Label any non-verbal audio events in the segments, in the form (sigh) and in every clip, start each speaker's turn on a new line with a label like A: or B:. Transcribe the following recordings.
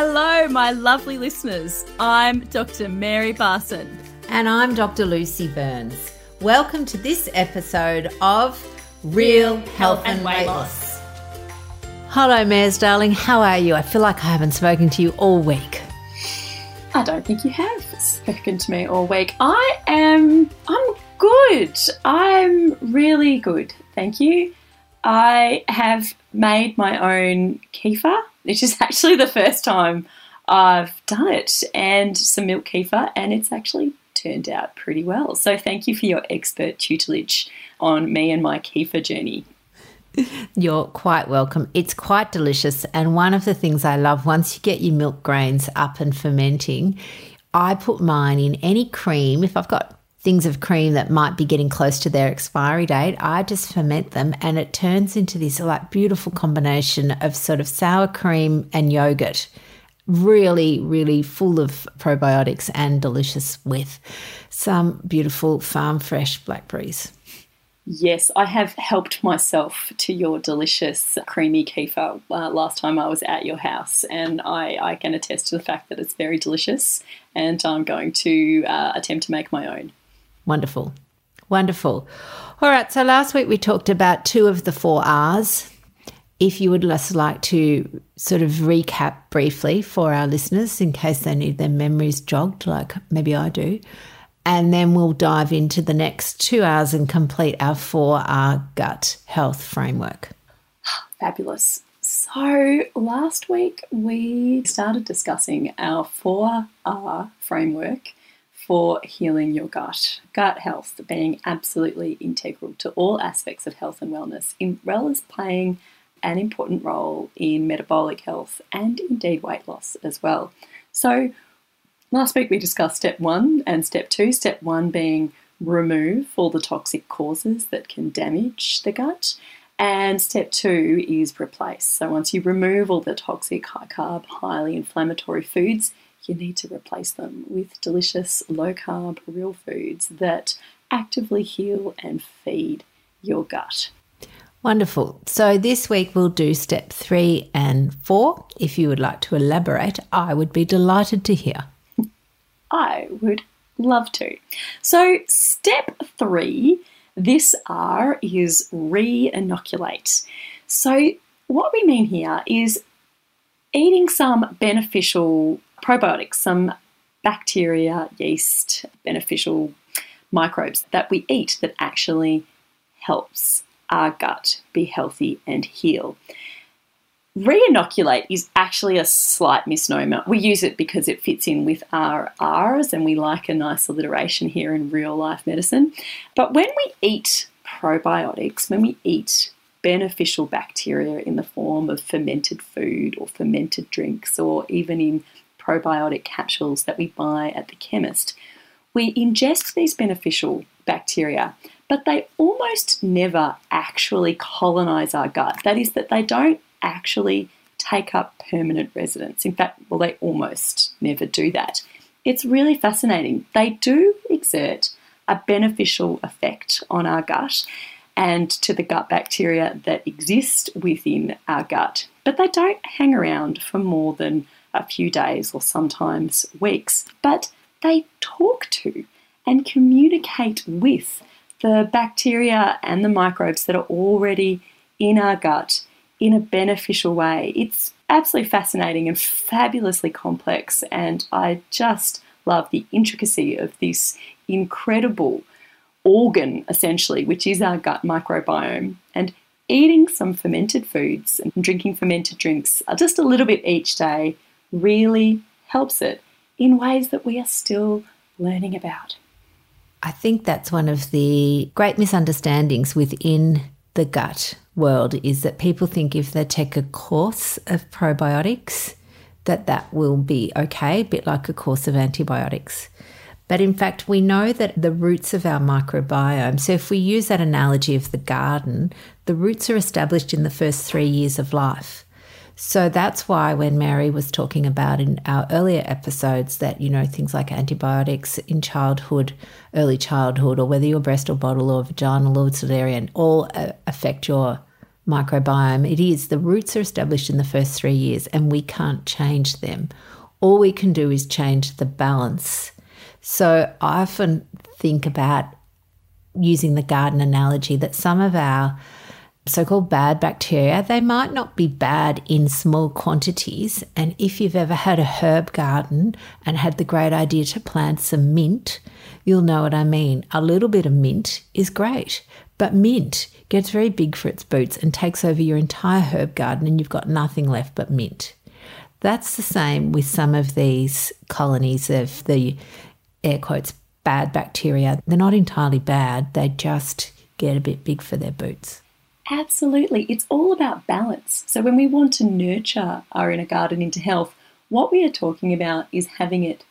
A: Hello, my lovely listeners. I'm Dr. Mary Barson.
B: And I'm Dr. Lucy Burns. Welcome to this episode of Real Health and, Weight Loss. Hello, Mares, darling. How are you? I feel like I haven't spoken to you all week.
A: I don't think you have spoken to me all week. I am, I'm good. I'm really good. Thank you. I have made my own kefir, which is (laughs) actually the first time I've done it, and some milk kefir, and it's actually turned out pretty well. So thank you for your expert tutelage on me and my kefir journey.
B: You're quite welcome. It's quite delicious. And one of the things I love once you get your milk grains up and fermenting, I put mine in any cream. If I've got things of cream that might be getting close to their expiry date, I just ferment them and it turns into this like beautiful combination of sort of sour cream and yogurt. Really, really full of probiotics and delicious with some beautiful farm fresh blackberries.
A: Yes, I have helped myself to your delicious creamy kefir uh, last time I was at your house, and I, I, can attest to the fact that it's very delicious, and I'm going to uh, attempt to make my own.
B: Wonderful. Wonderful. All right, so last week we talked about two of the four R's. If you would just like to sort of recap briefly for our listeners in case they need their memories jogged, like maybe I do and then we'll dive into the next two hours and complete our 4R gut health framework.
A: Fabulous. So, last week we started discussing our 4R framework for healing your gut. Gut health being absolutely integral to all aspects of health and wellness, as well as playing an important role in metabolic health and indeed weight loss as well. So, Last week we discussed step one and step two. Step one being remove all the toxic causes that can damage the gut. And step two is replace. So once you remove all the toxic, high carb, highly inflammatory foods, you need to replace them with delicious, low carb, real foods that actively heal and feed your gut.
B: Wonderful. So this week we'll do step three and four. If you would like to elaborate, I would be delighted to hear.
A: I would love to. So, step three this R is re inoculate. So, what we mean here is eating some beneficial probiotics, some bacteria, yeast, beneficial microbes that we eat that actually helps our gut be healthy and heal. Reinoculate is actually a slight misnomer. We use it because it fits in with our R's and we like a nice alliteration here in real life medicine. But when we eat probiotics, when we eat beneficial bacteria in the form of fermented food or fermented drinks or even in probiotic capsules that we buy at the chemist, we ingest these beneficial bacteria, but they almost never actually colonize our gut. That is, that they don't actually take up permanent residence. In fact, well, they almost never do that. It's really fascinating. They do exert a beneficial effect on our gut and to the gut bacteria that exist within our gut, but they don't hang around for more than a few days or sometimes weeks. But they talk to and communicate with the bacteria and the microbes that are already in our gut in a beneficial way. It's absolutely fascinating and fabulously complex, and I just love the intricacy of this incredible organ, essentially, which is our gut microbiome. And eating some fermented foods and drinking fermented drinks just a little bit each day really helps it in ways that we are still learning about.
B: I think that's one of the great misunderstandings within the gut world is that people think if they take a course of probiotics, that that will be okay, a bit like a course of antibiotics. But in fact, we know that the roots of our microbiome, so if we use that analogy of the garden, the roots are established in the first three years of life. So that's why when Mary was talking about in our earlier episodes that, you know, things like antibiotics in childhood, early childhood, or whether you're breast or bottle or vaginal or cesarean, all uh, affect your microbiome. It is the roots are established in the first three years and we can't change them. All we can do is change the balance. So I often think about using the garden analogy that some of our so called bad bacteria, they might not be bad in small quantities. And if you've ever had a herb garden and had the great idea to plant some mint, you'll know what I mean. A little bit of mint is great, but mint gets very big for its boots and takes over your entire herb garden, and you've got nothing left but mint. That's the same with some of these colonies of the air quotes bad bacteria. They're not entirely bad, they just get a bit big for their boots.
A: Absolutely. It's all about balance. So, when we want to nurture our inner garden into health, what we are talking about is having it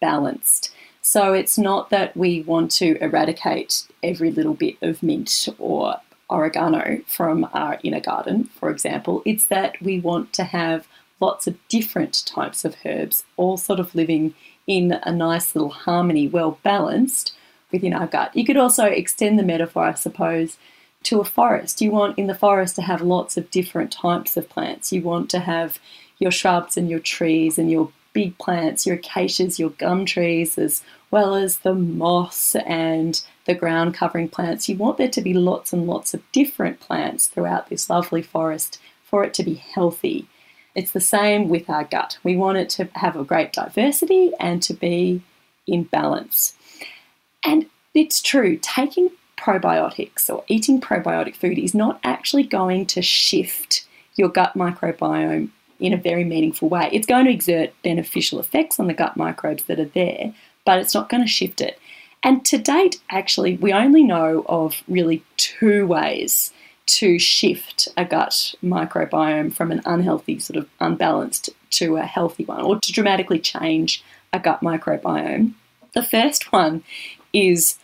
A: balanced. So, it's not that we want to eradicate every little bit of mint or oregano from our inner garden, for example. It's that we want to have lots of different types of herbs, all sort of living in a nice little harmony, well balanced within our gut. You could also extend the metaphor, I suppose, to a forest. You want in the forest to have lots of different types of plants. You want to have your shrubs and your trees and your big plants, your acacias, your gum trees, as well as the moss and the ground covering plants. You want there to be lots and lots of different plants throughout this lovely forest for it to be healthy. It's the same with our gut. We want it to have a great diversity and to be in balance. And it's true, taking probiotics or eating probiotic food is not actually going to shift your gut microbiome in a very meaningful way. It's going to exert beneficial effects on the gut microbes that are there, but it's not going to shift it. And to date, actually, we only know of really two ways to shift a gut microbiome from an unhealthy, sort of unbalanced, to a healthy one, or to dramatically change a gut microbiome. The first one is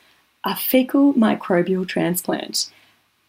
A: a fecal microbial transplant,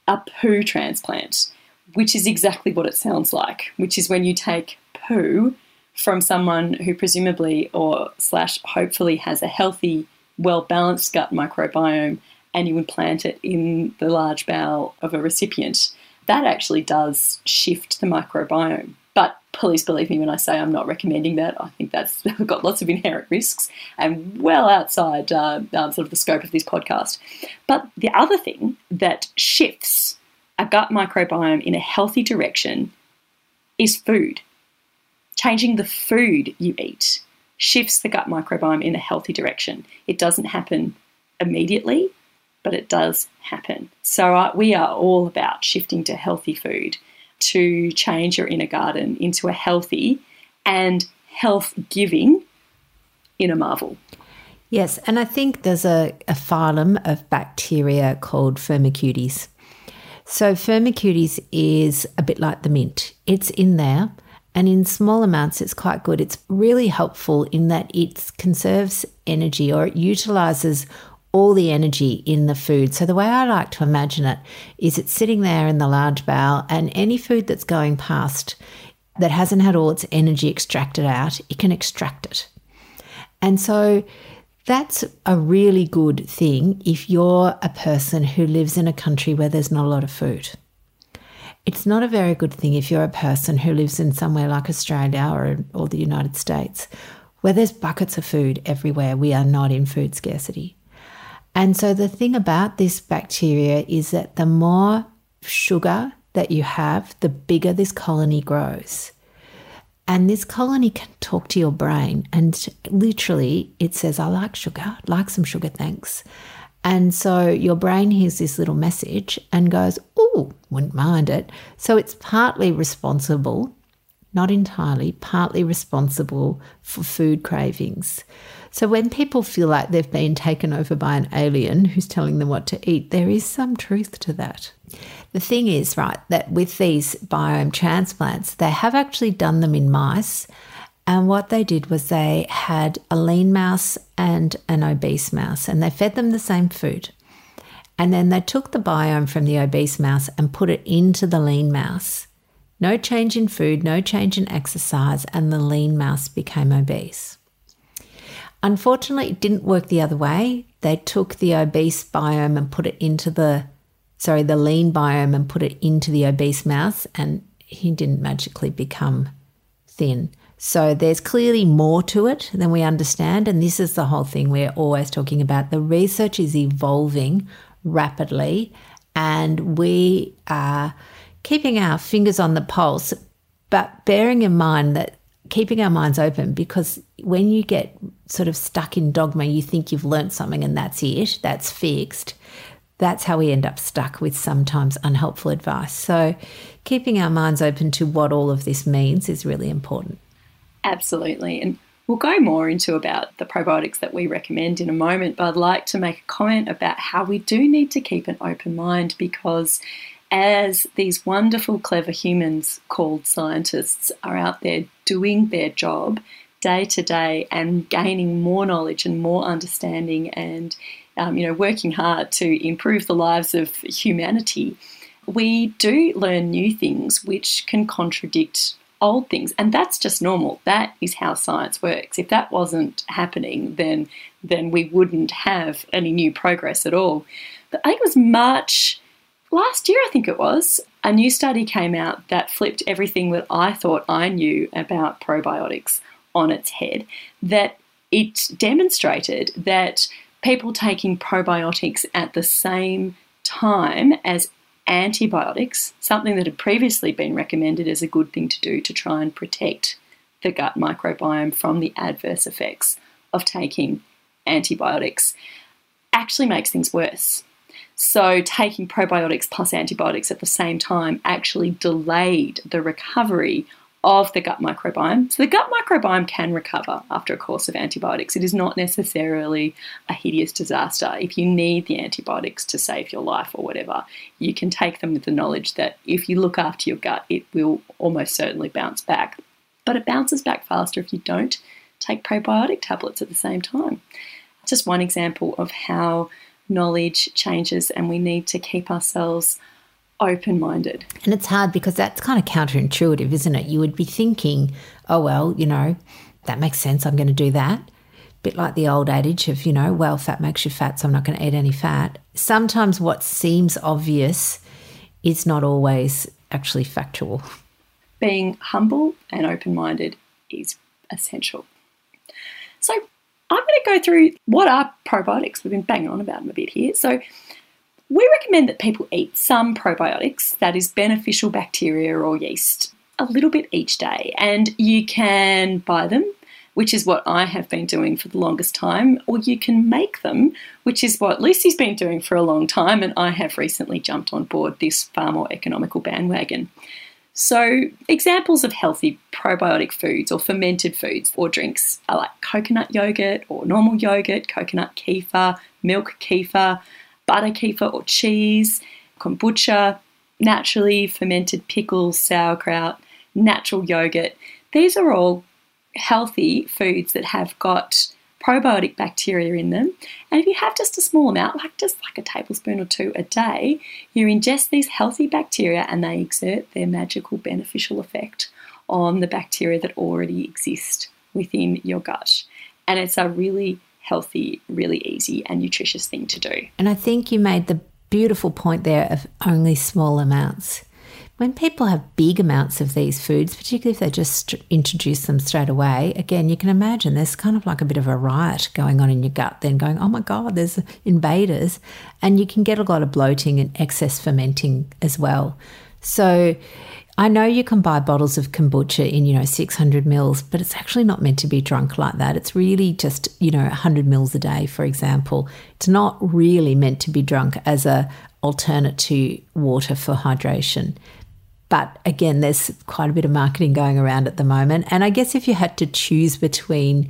A: a poo transplant, which is exactly what it sounds like, which is when you take poo from someone who presumably or slash hopefully has a healthy, well balanced gut microbiome and you implant it in the large bowel of a recipient, that actually does shift the microbiome. But please believe me when I say I'm not recommending that. I think that's (laughs) got lots of inherent risks and well outside uh, uh, sort of the scope of this podcast. But the other thing that shifts a gut microbiome in a healthy direction is food. Changing the food you eat shifts the gut microbiome in a healthy direction. It doesn't happen immediately, but it does happen. So uh, we are all about shifting to healthy food to change your inner garden into a healthy and health giving inner marvel.
B: Yes, and I think there's a, a phylum of bacteria called Firmicutes. So, Firmicutes is a bit like the mint, it's in there. And in small amounts, it's quite good. It's really helpful in that it conserves energy or it utilizes all the energy in the food. So, the way I like to imagine it is it's sitting there in the large bowel, and any food that's going past that hasn't had all its energy extracted out, it can extract it. And so, that's a really good thing if you're a person who lives in a country where there's not a lot of food. It's not a very good thing if you're a person who lives in somewhere like Australia or, or the United States, where there's buckets of food everywhere. We are not in food scarcity. And so the thing about this bacteria is that the more sugar that you have, the bigger this colony grows. And this colony can talk to your brain, and literally it says, I like sugar, like some sugar, thanks. And so your brain hears this little message and goes, Oh, wouldn't mind it. So it's partly responsible, not entirely, partly responsible for food cravings. So when people feel like they've been taken over by an alien who's telling them what to eat, there is some truth to that. The thing is, right, that with these biome transplants, they have actually done them in mice. And what they did was they had a lean mouse and an obese mouse, and they fed them the same food. And then they took the biome from the obese mouse and put it into the lean mouse. No change in food, no change in exercise, and the lean mouse became obese. Unfortunately, it didn't work the other way. They took the obese biome and put it into the sorry, the lean biome and put it into the obese mouse, and he didn't magically become thin. So there's clearly more to it than we understand. And this is the whole thing we're always talking about. The research is evolving rapidly, and we are keeping our fingers on the pulse, but bearing in mind that keeping our minds open because when you get sort of stuck in dogma, you think you've learnt something and that's it, that's fixed. That's how we end up stuck with sometimes unhelpful advice. So, keeping our minds open to what all of this means is really important.
A: Absolutely. And we'll go more into about the probiotics that we recommend in a moment, but I'd like to make a comment about how we do need to keep an open mind because as these wonderful, clever humans called scientists are out there doing their job day to day and gaining more knowledge and more understanding and um, you know working hard to improve the lives of humanity we do learn new things which can contradict old things. And that's just normal. That is how science works. If that wasn't happening then then we wouldn't have any new progress at all. But i think it was march last year i think it was a new study came out that flipped everything that i thought i knew about probiotics on its head that it demonstrated that people taking probiotics at the same time as antibiotics, something that had previously been recommended as a good thing to do to try and protect the gut microbiome from the adverse effects of taking antibiotics, actually makes things worse. So, taking probiotics plus antibiotics at the same time actually delayed the recovery of the gut microbiome. So the gut microbiome can recover after a course of antibiotics. It is not necessarily a hideous disaster. If you need the antibiotics to save your life or whatever, you can take them with the knowledge that if you look after your gut, it will almost certainly bounce back. But it bounces back faster if you don't take probiotic tablets at the same time. Just one example of how knowledge changes and we need to keep ourselves open minded.
B: And it's hard because that's kind of counterintuitive, isn't it? You would be thinking, oh, well, you know, that makes sense. I'm going to do that. Bit like the old adage of, you know, well, fat makes you fat, so I'm not going to eat any fat. Sometimes what seems obvious is not always actually factual.
A: Being humble and open minded is essential. So, I'm going to go through what are probiotics. We've been banging on about them a bit here. So, we recommend that people eat some probiotics, that is, beneficial bacteria or yeast, a little bit each day. And you can buy them, which is what I have been doing for the longest time, or you can make them, which is what Lucy's been doing for a long time. And I have recently jumped on board this far more economical bandwagon. So, examples of healthy probiotic foods or fermented foods or drinks are like coconut yogurt or normal yogurt, coconut kefir, milk kefir butter kefir or cheese, kombucha, naturally fermented pickles, sauerkraut, natural yogurt. These are all healthy foods that have got probiotic bacteria in them. And if you have just a small amount, like just like a tablespoon or two a day, you ingest these healthy bacteria and they exert their magical beneficial effect on the bacteria that already exist within your gut. And it's a really healthy, really easy, and nutritious thing to do.
B: And I think you made the beautiful point there of only small amounts. When people have big amounts of these foods, particularly if they just introduce them straight away, again, you can imagine there's kind of like a bit of a riot going on in your gut, then going, oh my God, there's invaders. And you can get a lot of bloating and excess fermenting as well. So, I know you can buy bottles of kombucha in, you know, 600 mils, but it's actually not meant to be drunk like that. It's really just, you know, 100 mils a day, for example. It's not really meant to be drunk as a alternate to water for hydration. But again, there's quite a bit of marketing going around at the moment. And I guess if you had to choose between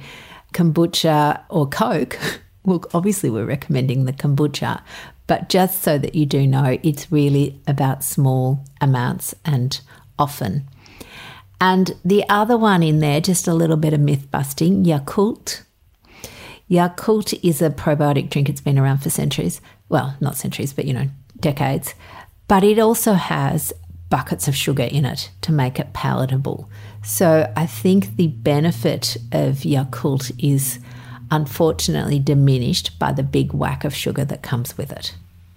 B: kombucha or Coke, (laughs) well, obviously we're recommending the kombucha, but just so that you do know, it's really about small amounts and often. And the other one in there, just a little bit of myth busting Yakult. Yakult is a probiotic drink. It's been around for centuries. Well, not centuries, but you know, decades. But it also has buckets of sugar in it to make it palatable. So I think the benefit of Yakult is unfortunately diminished by the big whack of sugar that comes with it.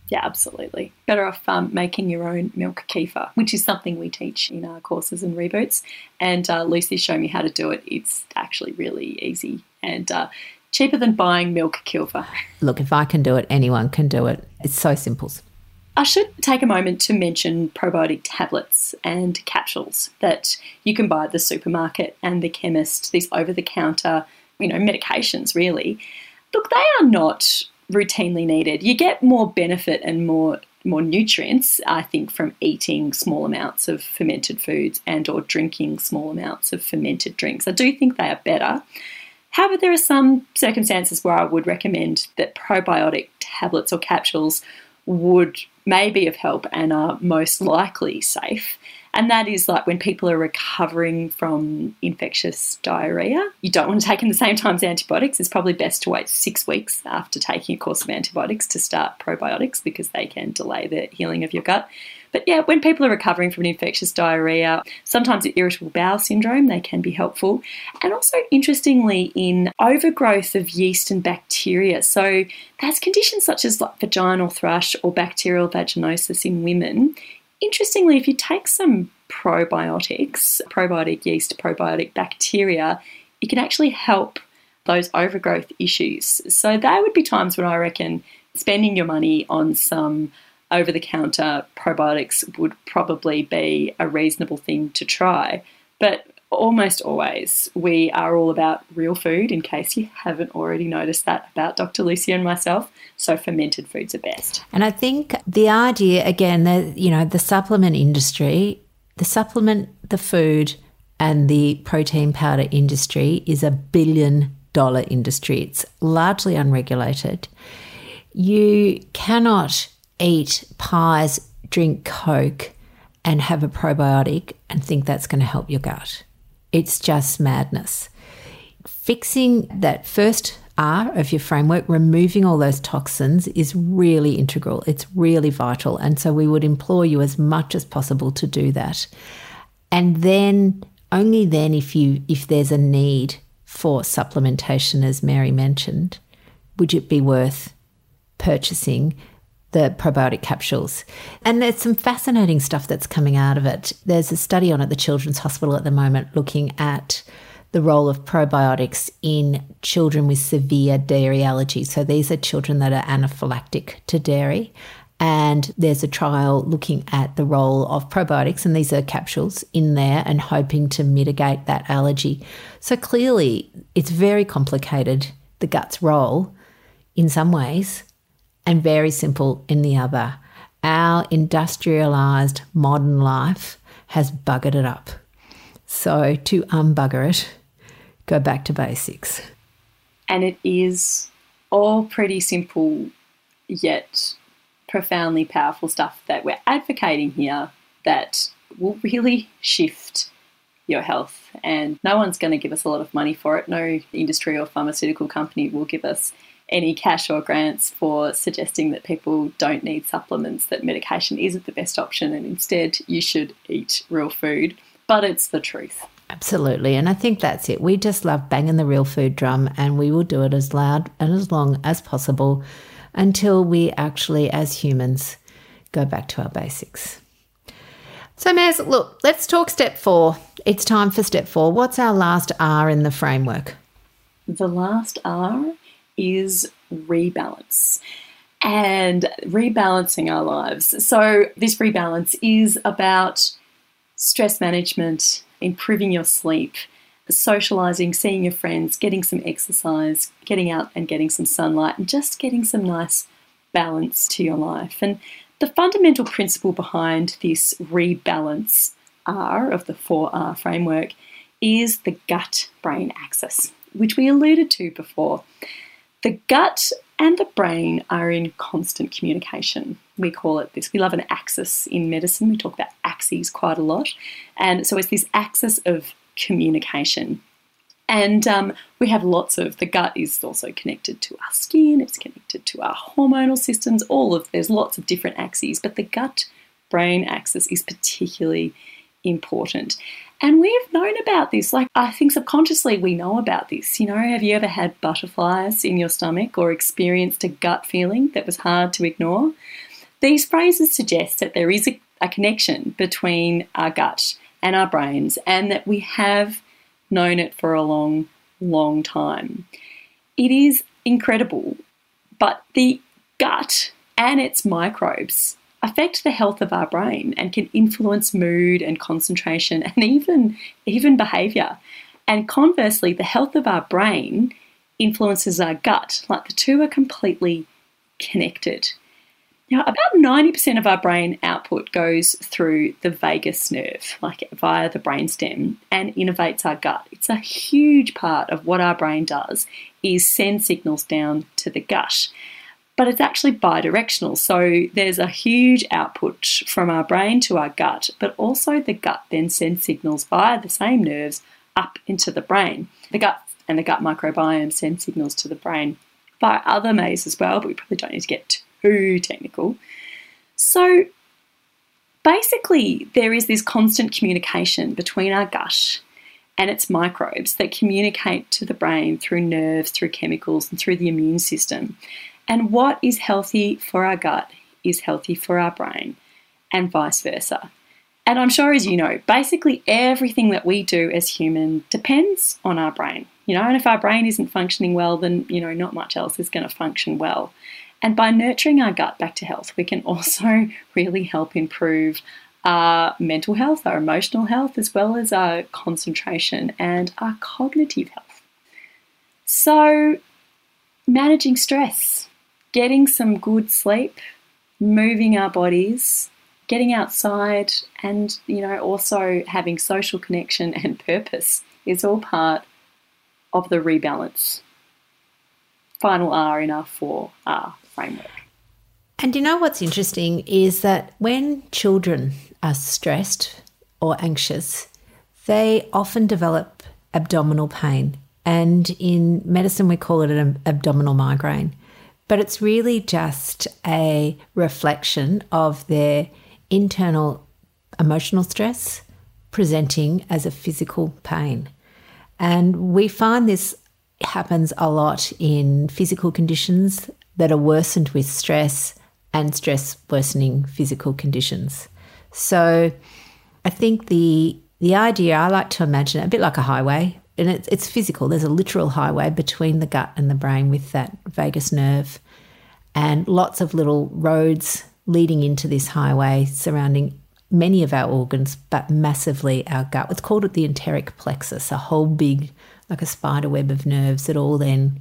A: Yeah, absolutely. Better off um, making your own milk kefir, which is something we teach in our courses and reboots. And uh, Lucy showed me how to do it. It's actually really easy and uh, cheaper than buying milk kefir.
B: Look, if I can do it, anyone can do it. It's so simple.
A: I should take a moment to mention probiotic tablets and capsules that you can buy at the supermarket and the chemist, these over the counter, you know, medications really. Look, they are not routinely needed. You get more benefit and more more nutrients, I think, from eating small amounts of fermented foods and or drinking small amounts of fermented drinks. I do think they are better. However, there are some circumstances where I would recommend that probiotic tablets or capsules would may be of help and are most likely safe. And that is like when people are recovering from infectious diarrhea. You don't want to take in the same time as antibiotics. It's probably best to wait six weeks after taking a course of antibiotics to start probiotics because they can delay the healing of your gut. But yeah, when people are recovering from an infectious diarrhea, sometimes irritable bowel syndrome, they can be helpful. And also, interestingly, in overgrowth of yeast and bacteria. So that's conditions such as like vaginal thrush or bacterial vaginosis in women. Interestingly, if you take some probiotics, probiotic yeast, probiotic bacteria, it can actually help those overgrowth issues. So there would be times when I reckon spending your money on some over the counter probiotics would probably be a reasonable thing to try. But almost always, we are all about real food, in case you haven't already noticed that about Dr. Lucy and myself. So fermented foods are best.
B: And I think the idea, again, that, you know, the supplement industry, the supplement, the food, and the protein powder industry is a billion dollar industry. It's largely unregulated. You cannot eat pies, drink Coke, and have a probiotic and think that's going to help your gut. It's just madness. Fixing that first R of your framework, removing all those toxins is really integral. It's really vital. And so we would implore you as much as possible to do that. And then only then if you if there's a need for supplementation as Mary mentioned, would it be worth purchasing the probiotic capsules. And there's some fascinating stuff that's coming out of it. There's a study on at the Children's Hospital at the moment looking at the role of probiotics in children with severe dairy allergy. So these are children that are anaphylactic to dairy. And there's a trial looking at the role of probiotics, and these are capsules in there and hoping to mitigate that allergy. So clearly, it's very complicated, the gut's role in some ways and very simple in the other. Our industrialized modern life has buggered it up. So, to unbugger it, go back to basics.
A: And it is all pretty simple, yet profoundly powerful stuff that we're advocating here that will really shift your health. And no one's going to give us a lot of money for it. No industry or pharmaceutical company will give us any cash or grants for suggesting that people don't need supplements, that medication isn't the best option, and instead you should eat real food. But it's the truth.
B: Absolutely. And I think that's it. We just love banging the real food drum, and we will do it as loud and as long as possible until we actually, as humans, go back to our basics. So, Maz, look, let's talk step four. It's time for step four. What's our last R in the framework?
A: The last R is rebalance and rebalancing our lives. So, this rebalance is about stress management, improving your sleep, socializing, seeing your friends, getting some exercise, getting out and getting some sunlight, and just getting some nice balance to your life. And the fundamental principle behind this rebalance R of the 4R framework is the gut brain axis, which we alluded to before. The gut and the brain are in constant communication. We call it this. We love an axis in medicine. We talk about axes quite a lot. And so it's this axis of communication. And um, we have lots of the gut is also connected to our skin, it's connected to our hormonal systems, all of there's lots of different axes, but the gut brain axis is particularly important. And we've known about this. Like, I think subconsciously we know about this. You know, have you ever had butterflies in your stomach or experienced a gut feeling that was hard to ignore? These phrases suggest that there is a, a connection between our gut and our brains, and that we have known it for a long, long time. It is incredible, but the gut and its microbes affect the health of our brain and can influence mood and concentration and even even behavior. And conversely, the health of our brain influences our gut. Like the two are completely connected. Now, about 90% of our brain output goes through the vagus nerve, like via the brainstem, and innervates our gut. It's a huge part of what our brain does is send signals down to the gut. But it's actually bidirectional. So there's a huge output from our brain to our gut, but also the gut then sends signals via the same nerves up into the brain. The gut and the gut microbiome send signals to the brain via other ways as well, but we probably don't need to get too technical. So basically, there is this constant communication between our gut and its microbes that communicate to the brain through nerves, through chemicals, and through the immune system. And what is healthy for our gut is healthy for our brain, and vice versa. And I'm sure, as you know, basically everything that we do as human depends on our brain. You know, and if our brain isn't functioning well, then, you know, not much else is going to function well. And by nurturing our gut back to health, we can (laughs) also really help improve our mental health, our emotional health, as well as our concentration and our cognitive health. So, managing stress, getting some good sleep, moving our bodies, getting outside, and you know, also having social connection and (laughs) purpose is all part of the rebalance. Final R in our 4R framework.
B: And you know what's interesting is that when children are stressed or anxious, they often develop abdominal pain. And in medicine, we call it an abdominal migraine. But it's really just a reflection of their internal emotional stress presenting as a physical pain. And we find this happens a lot in physical conditions that are worsened with stress and stress worsening physical conditions. So I think the the idea I like to imagine a bit like a highway, and it's, it's physical. There's a literal highway between the gut and the brain with that vagus nerve, and lots of little roads leading into this highway surrounding many of our organs, but massively our gut. It's called the enteric plexus, a whole big, like a spider web of nerves that all then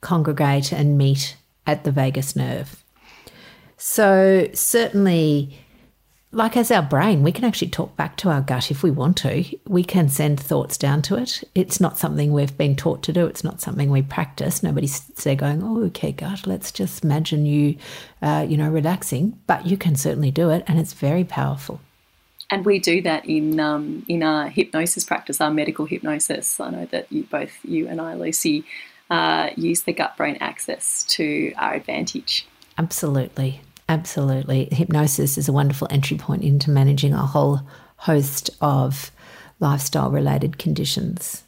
B: congregate and meet at the vagus nerve. So, certainly, like as our brain, we can actually talk back to our gut if we want to. We can send thoughts down to it. It's not something we've been taught to do. It's not something we practice. Nobody's there going, "Oh, okay, gut, let's just imagine you, uh, you know, relaxing." But you can certainly do it, and it's very powerful.
A: And we do that in um, in our hypnosis practice, our medical hypnosis. I know that you, both you and I, Lucy, uh, use the gut brain axis to our advantage.
B: Absolutely. Absolutely. Hypnosis is a wonderful entry point into managing a whole host of lifestyle related conditions.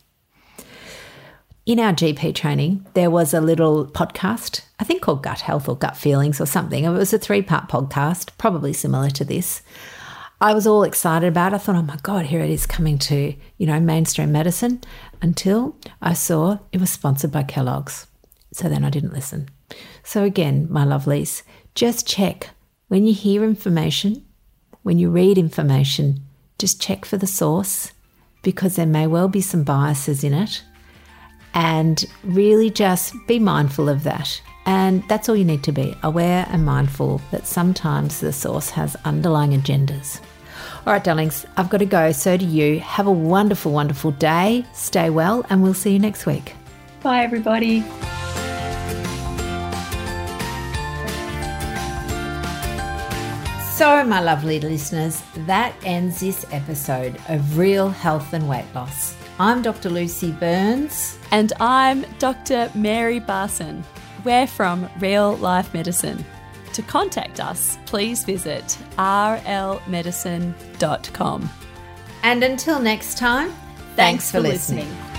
B: In our GP training, there was a little podcast, I think called Gut Health or Gut Feelings or something. It was a three part podcast, probably similar to this. I was all excited about it. I thought, oh my God, here it is coming to, you know, mainstream medicine until I saw it was sponsored by Kellogg's. So then I didn't listen. So again, my lovelies, just check when you hear information, when you read information, just check for the source because there may well be some biases in it. And really just be mindful of that. And that's all you need to be aware and mindful that sometimes the source has underlying agendas. All right, darlings, I've got to go. So do you. Have a wonderful, wonderful day. Stay well, and we'll see you next week.
A: Bye, everybody.
B: So, my lovely listeners, that ends this episode of Real Health and Weight Loss. I'm Dr. Lucy Burns.
A: And I'm Dr. Mary Barson. We're from Real Life Medicine. To contact us, please visit rlmedicine.com.
B: And until next time, thanks, thanks for, for listening. listening.